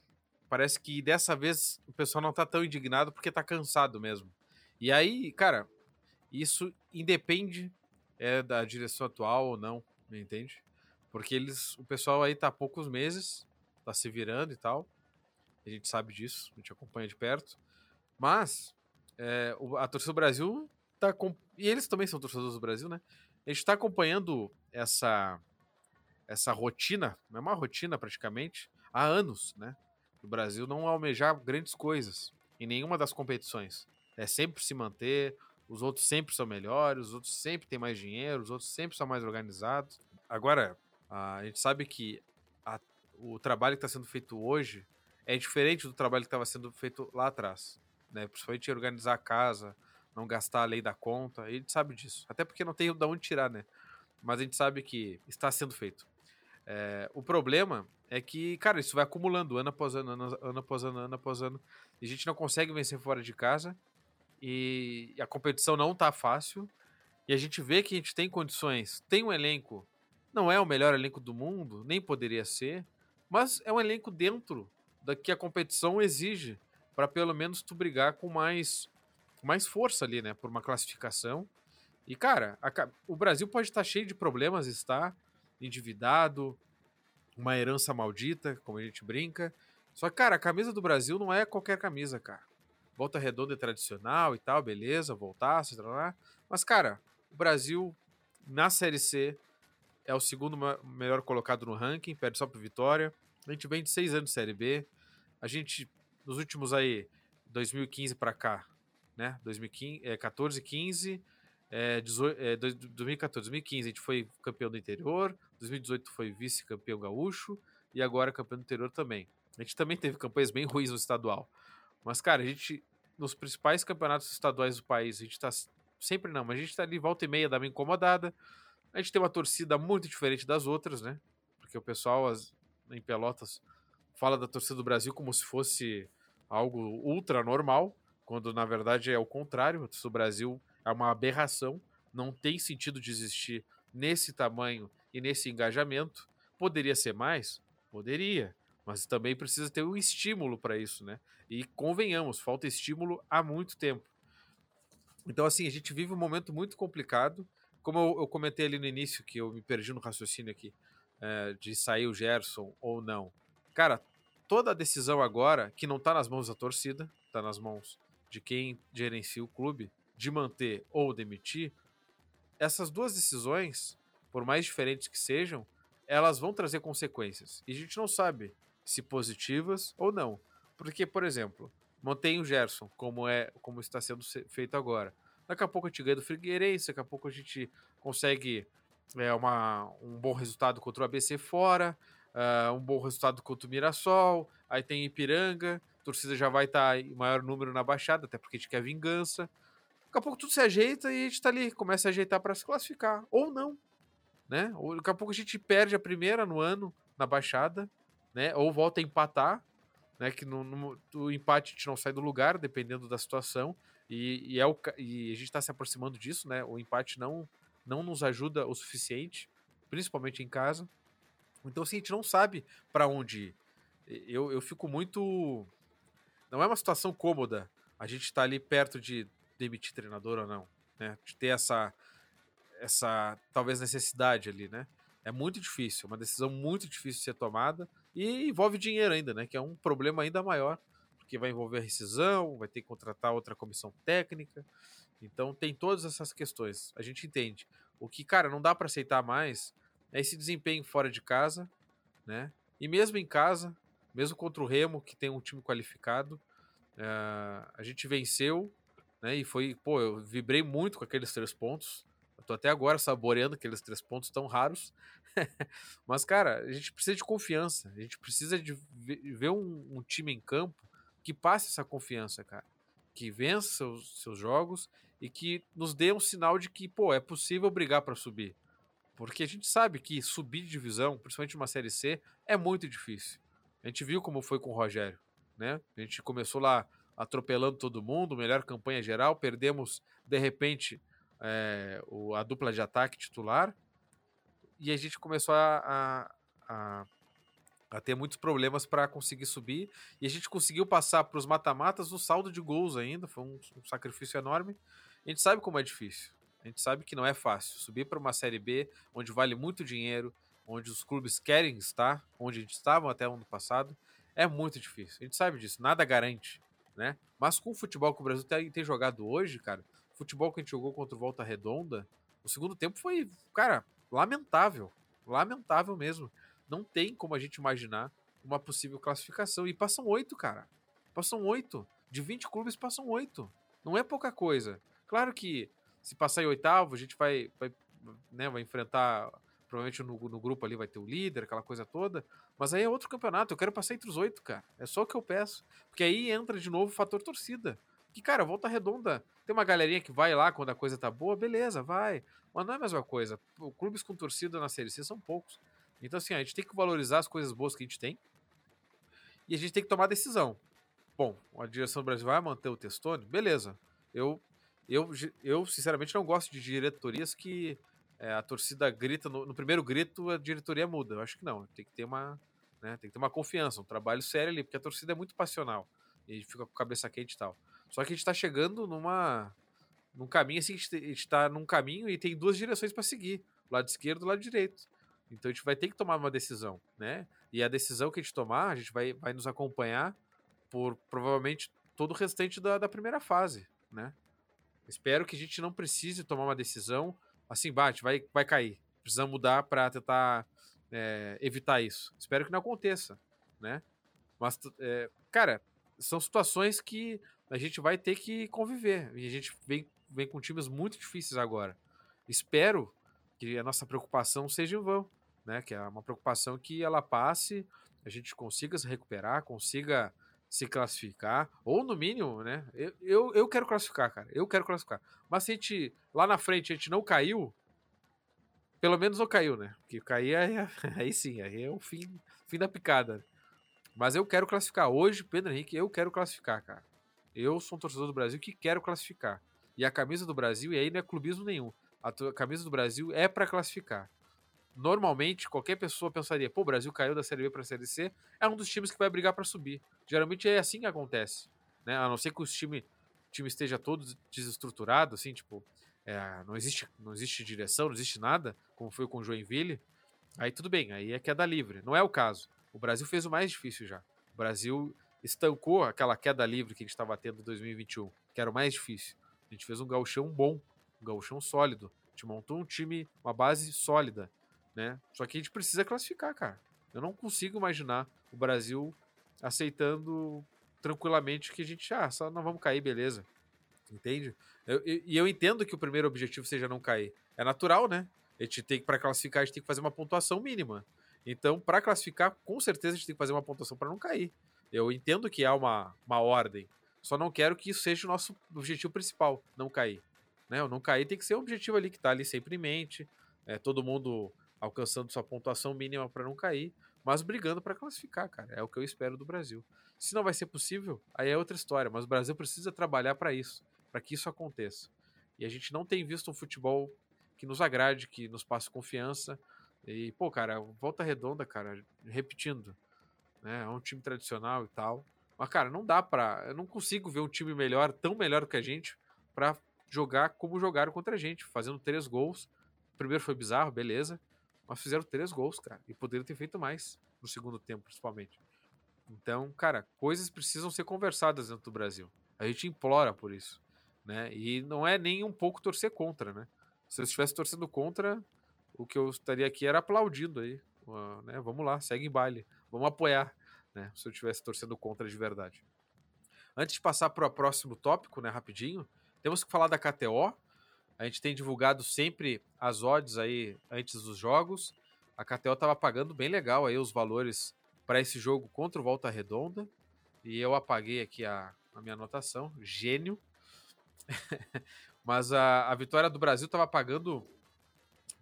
[SPEAKER 1] parece que dessa vez o pessoal não tá tão indignado porque tá cansado mesmo. E aí, cara, isso independe é, da direção atual ou não, me entende? Porque eles, o pessoal aí tá há poucos meses, tá se virando e tal. A gente sabe disso, a gente acompanha de perto. Mas é, a torcida do Brasil tá e eles também são torcedores do Brasil, né? A gente está acompanhando essa essa rotina, é uma rotina praticamente, há anos, né? O Brasil não almejar grandes coisas em nenhuma das competições. É sempre se manter, os outros sempre são melhores, os outros sempre têm mais dinheiro, os outros sempre são mais organizados. Agora, a gente sabe que a, o trabalho que está sendo feito hoje é diferente do trabalho que estava sendo feito lá atrás. Né? Principalmente organizar a casa, não gastar a lei da conta, a gente sabe disso. Até porque não tem de onde tirar, né? Mas a gente sabe que está sendo feito. É, o problema é que, cara, isso vai acumulando ano após ano, ano, ano após ano, ano após ano. E a gente não consegue vencer fora de casa. E a competição não tá fácil. E a gente vê que a gente tem condições, tem um elenco, não é o melhor elenco do mundo, nem poderia ser, mas é um elenco dentro da que a competição exige para pelo menos tu brigar com mais mais força ali, né, por uma classificação. E cara, a, o Brasil pode estar cheio de problemas, está endividado, uma herança maldita, como a gente brinca. Só que, cara, a camisa do Brasil não é qualquer camisa, cara. Volta redonda e tradicional e tal, beleza, voltasse, lá. Mas, cara, o Brasil na Série C é o segundo melhor colocado no ranking, perde só pro Vitória. A gente vem de seis anos de Série B. A gente, nos últimos aí, 2015 para cá, né? 2015, é, 14, 15, é, 18, é, 2014, 2015 a gente foi campeão do interior, 2018 foi vice-campeão gaúcho e agora campeão do interior também. A gente também teve campanhas bem ruins no estadual. Mas, cara, a gente, nos principais campeonatos estaduais do país, a gente tá sempre não, mas a gente tá ali volta e meia, dá uma incomodada. A gente tem uma torcida muito diferente das outras, né? Porque o pessoal as, em Pelotas fala da torcida do Brasil como se fosse algo ultra normal, quando na verdade é o contrário. Torcida do Brasil é uma aberração, não tem sentido de existir nesse tamanho e nesse engajamento. Poderia ser mais? Poderia, mas também precisa ter um estímulo para isso, né? E convenhamos, falta estímulo há muito tempo. Então, assim, a gente vive um momento muito complicado. Como eu, eu comentei ali no início, que eu me perdi no raciocínio aqui, é, de sair o Gerson ou não. Cara, toda a decisão agora, que não está nas mãos da torcida, está nas mãos de quem gerencia o clube, de manter ou demitir, essas duas decisões, por mais diferentes que sejam, elas vão trazer consequências. E a gente não sabe se positivas ou não. Porque, por exemplo, mantém o Gerson, como é como está sendo feito agora. Daqui a pouco a gente ganha do Figueirense, daqui a pouco a gente consegue é, uma, um bom resultado contra o ABC fora, uh, um bom resultado contra o Mirassol, aí tem Ipiranga, a torcida já vai estar tá em maior número na Baixada, até porque a gente quer vingança. Daqui a pouco tudo se ajeita e a gente tá ali, começa a ajeitar para se classificar. Ou não. Né? Ou daqui a pouco a gente perde a primeira no ano na baixada, né? Ou volta a empatar, né? Que no, no, o empate a gente não sai do lugar, dependendo da situação. E, e, é o, e a gente está se aproximando disso, né? O empate não, não nos ajuda o suficiente, principalmente em casa. Então, assim, a gente não sabe para onde ir. Eu, eu fico muito. Não é uma situação cômoda. A gente está ali perto de demitir treinador ou não, né? De ter essa, essa talvez necessidade ali, né? É muito difícil, uma decisão muito difícil de ser tomada e envolve dinheiro ainda, né? Que é um problema ainda maior, porque vai envolver rescisão, vai ter que contratar outra comissão técnica. Então tem todas essas questões. A gente entende. O que, cara, não dá para aceitar mais é esse desempenho fora de casa, né? E mesmo em casa, mesmo contra o Remo, que tem um time qualificado, uh, a gente venceu, né? E foi, pô, eu vibrei muito com aqueles três pontos. Eu tô até agora saboreando aqueles três pontos tão raros. Mas, cara, a gente precisa de confiança. A gente precisa de ver um, um time em campo que passe essa confiança, cara. Que vença seus, seus jogos e que nos dê um sinal de que, pô, é possível brigar para subir. Porque a gente sabe que subir de divisão, principalmente uma Série C, é muito difícil. A gente viu como foi com o Rogério, né? A gente começou lá atropelando todo mundo, melhor campanha geral, perdemos de repente é, o, a dupla de ataque titular e a gente começou a, a, a ter muitos problemas para conseguir subir e a gente conseguiu passar para os mata-matas no saldo de gols ainda, foi um, um sacrifício enorme. A gente sabe como é difícil. A gente sabe que não é fácil subir para uma Série B, onde vale muito dinheiro, onde os clubes querem estar, onde a gente estava até o ano passado, é muito difícil. A gente sabe disso, nada garante, né? Mas com o futebol que o Brasil tem, tem jogado hoje, cara, o futebol que a gente jogou contra o Volta Redonda, o segundo tempo foi, cara, lamentável. Lamentável mesmo. Não tem como a gente imaginar uma possível classificação. E passam oito, cara. Passam oito. De 20 clubes, passam oito. Não é pouca coisa. Claro que se passar em oitavo, a gente vai, vai, né, vai enfrentar. Provavelmente no, no grupo ali vai ter o líder, aquela coisa toda. Mas aí é outro campeonato. Eu quero passar entre os oito, cara. É só o que eu peço. Porque aí entra de novo o fator torcida. Que, cara, volta redonda. Tem uma galerinha que vai lá quando a coisa tá boa, beleza, vai. Mas não é a mesma coisa. Clubes com torcida na Série C são poucos. Então, assim, a gente tem que valorizar as coisas boas que a gente tem. E a gente tem que tomar decisão. Bom, a direção do Brasil vai manter o Testone? Beleza. Eu eu, eu, sinceramente, não gosto de diretorias que é, a torcida grita, no, no, primeiro grito a diretoria muda. Eu acho que não. Tem que ter uma, né, tem que ter uma confiança, um trabalho sério ali, porque a torcida é muito passional. E fica com a cabeça quente e tal. Só que a gente tá chegando numa. num caminho assim, a gente tá num caminho e tem duas direções para seguir: lado esquerdo e lado direito. Então a gente vai ter que tomar uma decisão, né? E a decisão que a gente tomar, a gente vai, vai nos acompanhar por provavelmente todo o restante da, da primeira fase, né? Espero que a gente não precise tomar uma decisão assim, bate, vai, vai cair. Precisamos mudar para tentar é, evitar isso. Espero que não aconteça, né? Mas, é, cara, são situações que a gente vai ter que conviver. E a gente vem, vem com times muito difíceis agora. Espero que a nossa preocupação seja em vão, né? Que é uma preocupação que ela passe, a gente consiga se recuperar, consiga se classificar, ou no mínimo, né? Eu, eu, eu quero classificar, cara. Eu quero classificar. Mas se a gente, lá na frente, a gente não caiu, pelo menos não caiu, né? Porque cair aí, aí sim, aí é o fim, fim da picada. Mas eu quero classificar. Hoje, Pedro Henrique, eu quero classificar, cara. Eu sou um torcedor do Brasil que quero classificar. E a camisa do Brasil, e aí não é clubismo nenhum. A camisa do Brasil é para classificar normalmente qualquer pessoa pensaria, pô, o Brasil caiu da Série B para a Série C, é um dos times que vai brigar para subir. Geralmente é assim que acontece, né? A não ser que o time, time esteja todo desestruturado, assim, tipo, é, não existe não existe direção, não existe nada, como foi com o Joinville, aí tudo bem, aí é queda livre. Não é o caso. O Brasil fez o mais difícil já. O Brasil estancou aquela queda livre que a gente estava tendo em 2021, que era o mais difícil. A gente fez um gauchão bom, um gauchão sólido. A gente montou um time, uma base sólida né? Só que a gente precisa classificar, cara. Eu não consigo imaginar o Brasil aceitando tranquilamente que a gente, ah, só não vamos cair, beleza. Entende? E eu, eu, entendo que o primeiro objetivo seja não cair. É natural, né? A gente tem que, para classificar, a gente tem que fazer uma pontuação mínima. Então, para classificar, com certeza a gente tem que fazer uma pontuação para não cair. Eu entendo que há uma, uma ordem. Só não quero que isso seja o nosso objetivo principal, não cair. Né? O não cair tem que ser o objetivo ali que está ali sempre em mente. É, todo mundo alcançando sua pontuação mínima para não cair, mas brigando para classificar, cara. É o que eu espero do Brasil. Se não vai ser possível, aí é outra história, mas o Brasil precisa trabalhar para isso, para que isso aconteça. E a gente não tem visto um futebol que nos agrade, que nos passe confiança. E, pô, cara, volta redonda, cara, repetindo, né? É um time tradicional e tal. Mas, cara, não dá pra. Eu não consigo ver um time melhor, tão melhor que a gente, para jogar como jogaram contra a gente, fazendo três gols. O primeiro foi bizarro, beleza. Mas fizeram três gols, cara. E poderiam ter feito mais no segundo tempo, principalmente. Então, cara, coisas precisam ser conversadas dentro do Brasil. A gente implora por isso, né? E não é nem um pouco torcer contra, né? Se eu estivesse torcendo contra, o que eu estaria aqui era aplaudindo aí, né? Vamos lá, segue em baile, vamos apoiar, né? Se eu estivesse torcendo contra de verdade. Antes de passar para o próximo tópico, né, rapidinho, temos que falar da KTO. A gente tem divulgado sempre as odds aí antes dos jogos. A KTO estava pagando bem legal aí os valores para esse jogo contra o Volta Redonda. E eu apaguei aqui a, a minha anotação. Gênio. Mas a, a vitória do Brasil estava pagando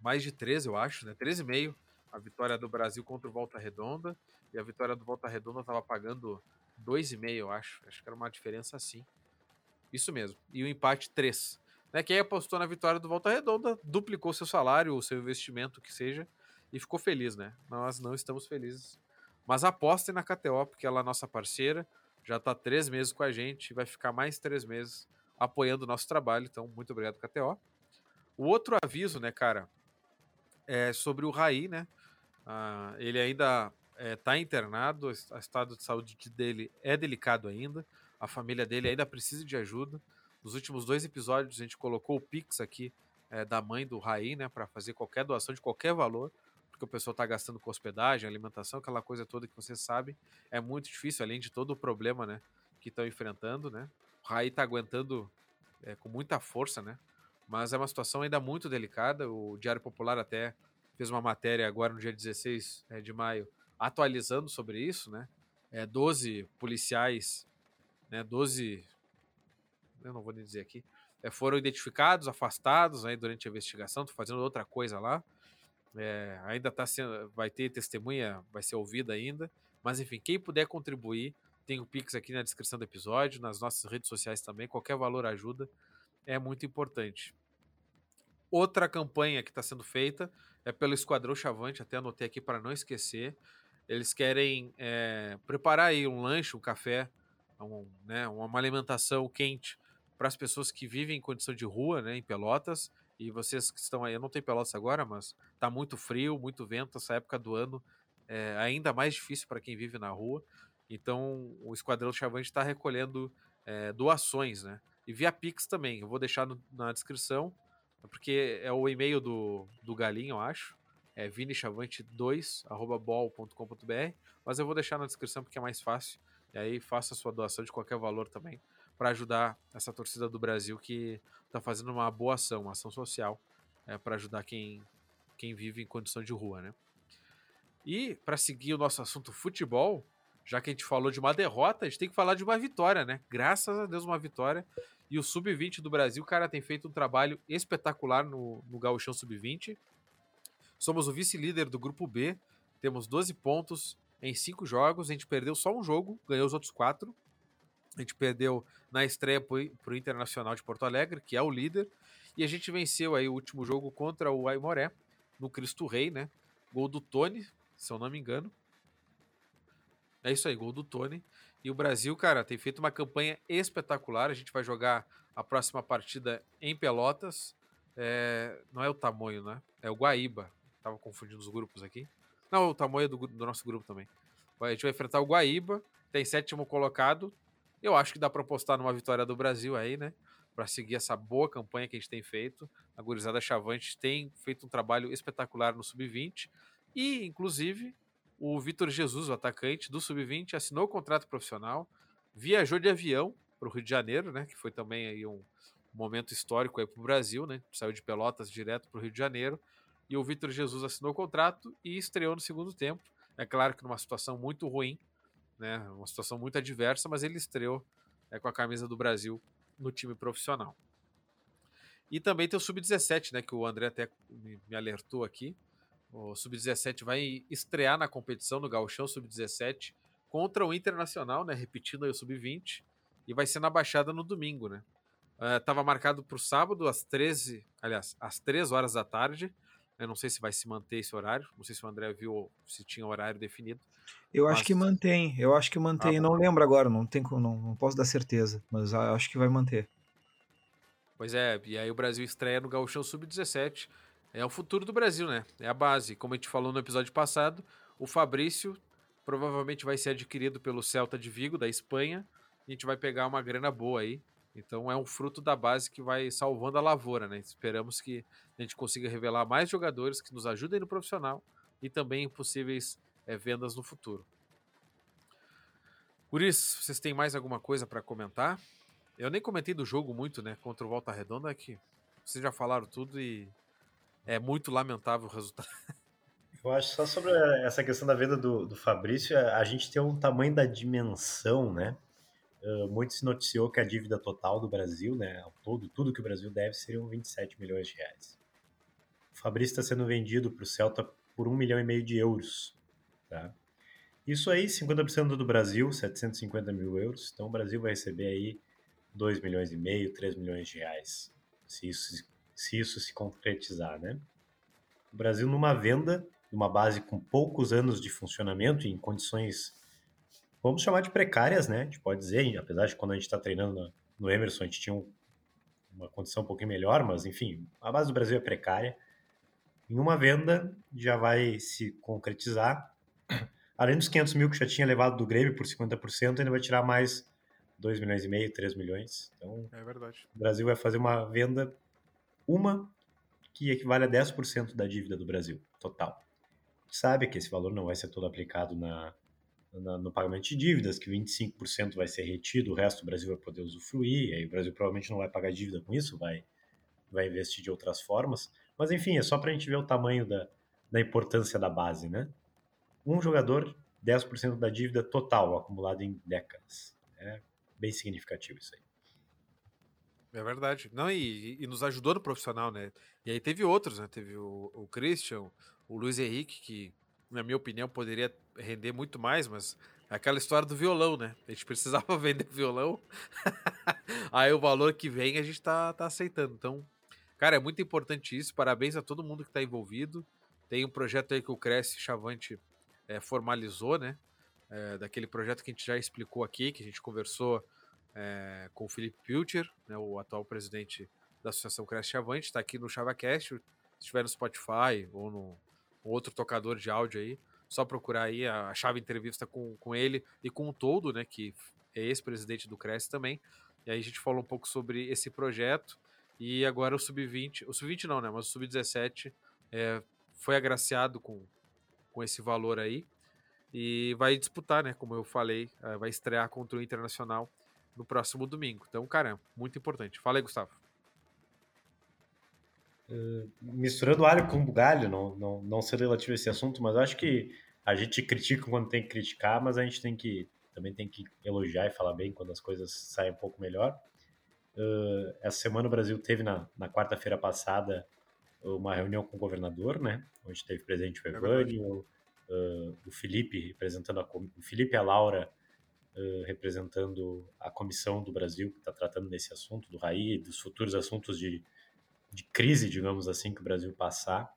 [SPEAKER 1] mais de 13, eu acho, né? 13,5 a vitória do Brasil contra o Volta Redonda. E a vitória do Volta Redonda estava pagando 2,5, eu acho. Acho que era uma diferença assim. Isso mesmo. E o empate 3. Né? Quem apostou na vitória do Volta Redonda duplicou seu salário, o seu investimento, que seja, e ficou feliz, né? Nós não estamos felizes mas apostem na KTO, porque ela é nossa parceira, já está três meses com a gente, vai ficar mais três meses apoiando o nosso trabalho. Então, muito obrigado, KTO. O outro aviso, né, cara, é sobre o Raí, né? Ah, ele ainda está é, internado, o estado de saúde dele é delicado ainda, a família dele ainda precisa de ajuda. Nos últimos dois episódios, a gente colocou o Pix aqui é, da mãe do Raí, né, para fazer qualquer doação de qualquer valor porque o pessoal está gastando com hospedagem, alimentação, aquela coisa toda que você sabe. É muito difícil, além de todo o problema né, que estão enfrentando. Né? O Raí está aguentando é, com muita força, né? mas é uma situação ainda muito delicada. O Diário Popular até fez uma matéria agora no dia 16 é, de maio atualizando sobre isso. Né? É, 12 policiais, né, 12. Eu não vou nem dizer aqui. É, foram identificados, afastados aí durante a investigação, estou fazendo outra coisa lá. É, ainda tá sendo, vai ter testemunha, vai ser ouvida ainda. Mas enfim, quem puder contribuir, tem o Pix aqui na descrição do episódio, nas nossas redes sociais também. Qualquer valor ajuda, é muito importante. Outra campanha que está sendo feita é pelo Esquadrão Chavante, até anotei aqui para não esquecer. Eles querem é, preparar aí um lanche, um café, um, né, uma alimentação quente para as pessoas que vivem em condição de rua, né, em Pelotas, e vocês que estão aí, eu não tenho Pelotas agora, mas tá muito frio, muito vento, essa época do ano é ainda mais difícil para quem vive na rua. Então, o Esquadrão Chavante está recolhendo é, doações, né? E via Pix também. Eu vou deixar no, na descrição, porque é o e-mail do, do Galinho, eu acho. É vinichavante2.bol.com.br. Mas eu vou deixar na descrição porque é mais fácil. E aí faça a sua doação de qualquer valor também para ajudar essa torcida do Brasil que está fazendo uma boa ação, uma ação social é, para ajudar quem, quem vive em condição de rua, né? E para seguir o nosso assunto futebol, já que a gente falou de uma derrota, a gente tem que falar de uma vitória, né? Graças a Deus, uma vitória. E o Sub-20 do Brasil, cara, tem feito um trabalho espetacular no, no Gauchão Sub-20. Somos o vice-líder do grupo B, temos 12 pontos em 5 jogos. A gente perdeu só um jogo, ganhou os outros 4. A gente perdeu na estreia para o Internacional de Porto Alegre, que é o líder. E a gente venceu aí o último jogo contra o Aimoré, no Cristo Rei, né? Gol do Tony, se eu não me engano. É isso aí, gol do Tony. E o Brasil, cara, tem feito uma campanha espetacular. A gente vai jogar a próxima partida em Pelotas. É... Não é o tamanho, né? É o Guaíba. Tava confundindo os grupos aqui. Não, o tamanho do, do nosso grupo também. A gente vai enfrentar o Guaíba, tem sétimo colocado, eu acho que dá para apostar numa vitória do Brasil aí, né? Para seguir essa boa campanha que a gente tem feito. A Gurizada Chavante tem feito um trabalho espetacular no Sub-20. E, inclusive, o Vitor Jesus, o atacante do Sub-20, assinou o contrato profissional, viajou de avião para o Rio de Janeiro, né? Que foi também aí um momento histórico aí para o Brasil, né? Saiu de Pelotas direto para o Rio de Janeiro. E o Vitor Jesus assinou o contrato e estreou no segundo tempo. É claro que numa situação muito ruim, né? Uma situação muito adversa, mas ele estreou é, com a camisa do Brasil no time profissional. E também tem o Sub-17, né? Que o André até me alertou aqui. O Sub-17 vai estrear na competição no Gauchão Sub-17 contra o Internacional, né? Repetindo aí o Sub-20. E vai ser na Baixada no domingo, né? Estava uh, marcado para o sábado, às 13, aliás, às 3 horas da tarde. Eu não sei se vai se manter esse horário. Não sei se o André viu se tinha horário definido.
[SPEAKER 2] Eu mas... acho que mantém. Eu acho que mantém. Ah, não lembro agora. Não, tem, não, não posso dar certeza. Mas acho que vai manter.
[SPEAKER 1] Pois é. E aí o Brasil estreia no Gauchão Sub-17. É o futuro do Brasil, né? É a base. Como a gente falou no episódio passado, o Fabrício provavelmente vai ser adquirido pelo Celta de Vigo, da Espanha. E a gente vai pegar uma grana boa aí. Então é um fruto da base que vai salvando a lavoura, né? Esperamos que a gente consiga revelar mais jogadores que nos ajudem no profissional e também possíveis é, vendas no futuro. Isso, vocês têm mais alguma coisa para comentar? Eu nem comentei do jogo muito, né? Contra o Volta Redonda, é que vocês já falaram tudo e é muito lamentável o resultado.
[SPEAKER 3] Eu acho só sobre essa questão da venda do, do Fabrício, a gente tem um tamanho da dimensão, né? Muito se noticiou que a dívida total do Brasil, né, ao todo, tudo que o Brasil deve, seriam 27 milhões de reais. O Fabrício está sendo vendido para o Celta por um milhão e meio de euros. Tá? Isso aí, 50% do Brasil, 750 mil euros. Então o Brasil vai receber aí 2 milhões e meio, 3 milhões de reais, se isso, se isso se concretizar, né? O Brasil numa venda, numa base com poucos anos de funcionamento, em condições vamos chamar de precárias, né? A gente pode dizer, apesar de quando a gente está treinando no Emerson, a gente tinha um, uma condição um pouquinho melhor, mas enfim, a base do Brasil é precária. Em uma venda já vai se concretizar. Além dos 500 mil que já tinha levado do Grêmio por 50%, ainda vai tirar mais 2 milhões e meio, 3 milhões. Então,
[SPEAKER 1] é verdade.
[SPEAKER 3] o Brasil vai fazer uma venda, uma que equivale a 10% da dívida do Brasil, total. Sabe que esse valor não vai ser todo aplicado na, no pagamento de dívidas, que 25% vai ser retido, o resto do Brasil vai poder usufruir, aí o Brasil provavelmente não vai pagar dívida com isso, vai, vai investir de outras formas. Mas enfim, é só para a gente ver o tamanho da, da importância da base, né? Um jogador, 10% da dívida total, acumulada em décadas. É bem significativo isso aí.
[SPEAKER 1] É verdade. Não, e, e, nos ajudou no profissional, né? E aí teve outros, né? Teve o, o Christian, o Luiz Henrique, que na minha opinião, poderia render muito mais, mas é aquela história do violão, né? A gente precisava vender violão, aí o valor que vem a gente tá, tá aceitando. Então, cara, é muito importante isso. Parabéns a todo mundo que está envolvido. Tem um projeto aí que o Cresce Chavante é, formalizou, né? É, daquele projeto que a gente já explicou aqui, que a gente conversou é, com o Felipe Pilcher, né, o atual presidente da Associação Cresce Chavante, está aqui no ChavaCast. Se estiver no Spotify ou no, outro tocador de áudio aí. Só procurar aí a, chave entrevista com, com ele e com o Todo, né? Que é ex-presidente do Cresce também. E aí a gente falou um pouco sobre esse projeto. E agora o Sub-20, o Sub-20 não, né? Mas o Sub-17 é, foi agraciado com, com esse valor aí. E vai disputar, né? Como eu falei, é, vai estrear contra o Internacional no próximo domingo. Então, cara, muito importante. Fala aí, Gustavo
[SPEAKER 3] misturando alho com bugalho, não, não, não ser relativo a esse assunto, mas acho que a gente critica quando tem que criticar, mas a gente tem que também tem que elogiar e falar bem quando as coisas saem um pouco melhor. Uh, essa semana o Brasil teve na, na quarta-feira passada uma reunião com o governador, né, onde teve presente o é Evânio, é uh, o Felipe representando a o Felipe e a Laura uh, representando a comissão do Brasil que está tratando desse assunto do RAI, dos futuros assuntos de de crise, digamos assim, que o Brasil passar,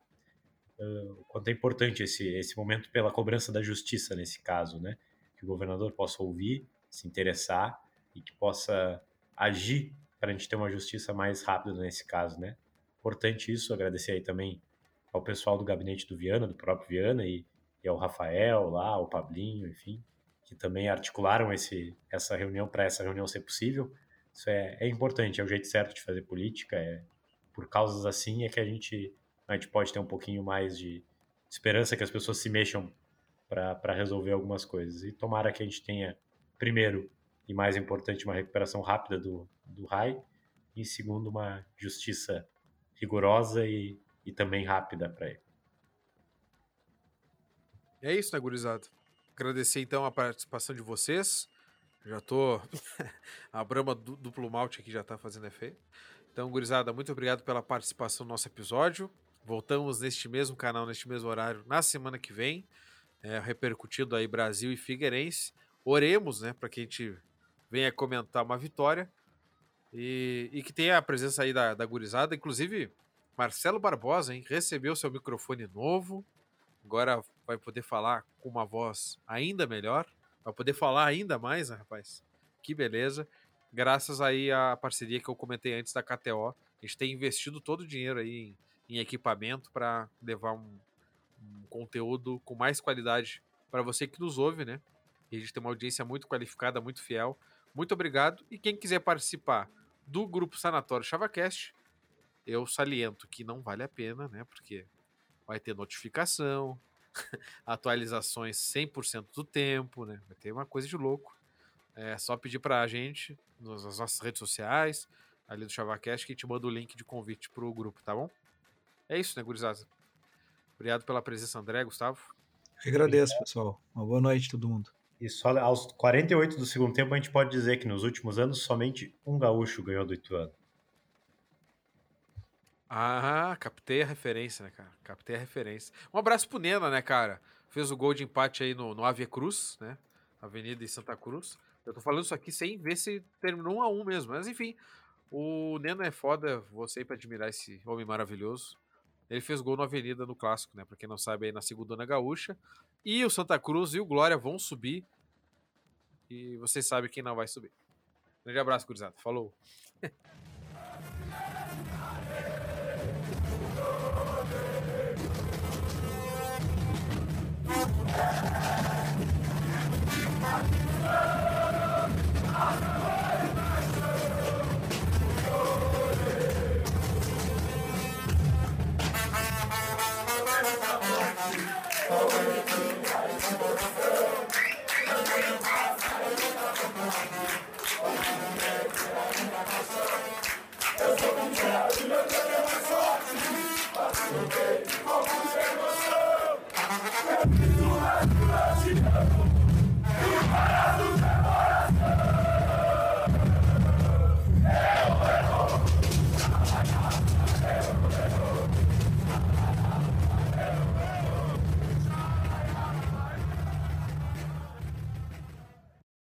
[SPEAKER 3] o quanto é importante esse, esse momento pela cobrança da justiça nesse caso, né? Que o governador possa ouvir, se interessar e que possa agir para a gente ter uma justiça mais rápida nesse caso, né? Importante isso, agradecer aí também ao pessoal do gabinete do Viana, do próprio Viana e, e ao Rafael lá, ao Pablinho, enfim, que também articularam esse, essa reunião para essa reunião ser possível. Isso é, é importante, é o jeito certo de fazer política, é, por causas assim é que a gente, a gente pode ter um pouquinho mais de esperança que as pessoas se mexam para resolver algumas coisas. E tomara que a gente tenha, primeiro e mais importante, uma recuperação rápida do, do RAI, e segundo, uma justiça rigorosa e, e também rápida para ele.
[SPEAKER 1] É isso, né, gurizada? Agradecer então a participação de vocês. Já tô. a Brama duplo malte aqui já tá fazendo efeito. Então, gurizada, muito obrigado pela participação no nosso episódio. Voltamos neste mesmo canal, neste mesmo horário, na semana que vem, é, repercutindo aí Brasil e Figueirense. Oremos, né, para que a gente venha comentar uma vitória e, e que tenha a presença aí da, da gurizada. Inclusive, Marcelo Barbosa, hein, recebeu seu microfone novo, agora vai poder falar com uma voz ainda melhor, vai poder falar ainda mais, né, rapaz? Que beleza graças aí à parceria que eu comentei antes da KTO. A gente tem investido todo o dinheiro aí em, em equipamento para levar um, um, conteúdo com mais qualidade para você que nos ouve, né? E a gente tem uma audiência muito qualificada, muito fiel. Muito obrigado. E quem quiser participar do grupo Sanatório ChavaCast, eu saliento que não vale a pena, né? Porque vai ter notificação, atualizações 100% do tempo, né? Vai ter uma coisa de louco. É só pedir pra gente nas nossas redes sociais, ali do ChavaCast, que a gente manda o link de convite pro grupo, tá bom? É isso, né, gurizada? Obrigado pela presença, André, Gustavo.
[SPEAKER 2] Eu agradeço, pessoal. Uma boa noite a todo mundo.
[SPEAKER 3] E só aos 48 do segundo tempo a gente pode dizer que nos últimos anos somente um gaúcho ganhou do Ituano.
[SPEAKER 1] Ah, captei a referência, né, cara? Captei a referência. Um abraço pro Nena, né, cara? Fez o gol de empate aí no, no Ave Cruz, né? Avenida em Santa Cruz. Eu tô falando isso aqui sem ver se terminou um a um mesmo. Mas enfim, o Nena é foda. Você pra admirar esse homem maravilhoso. Ele fez gol na Avenida no Clássico, né? Pra quem não sabe, aí na Segunda Gaúcha. E o Santa Cruz e o Glória vão subir. E vocês sabem quem não vai subir. Grande abraço, gurizada. Falou.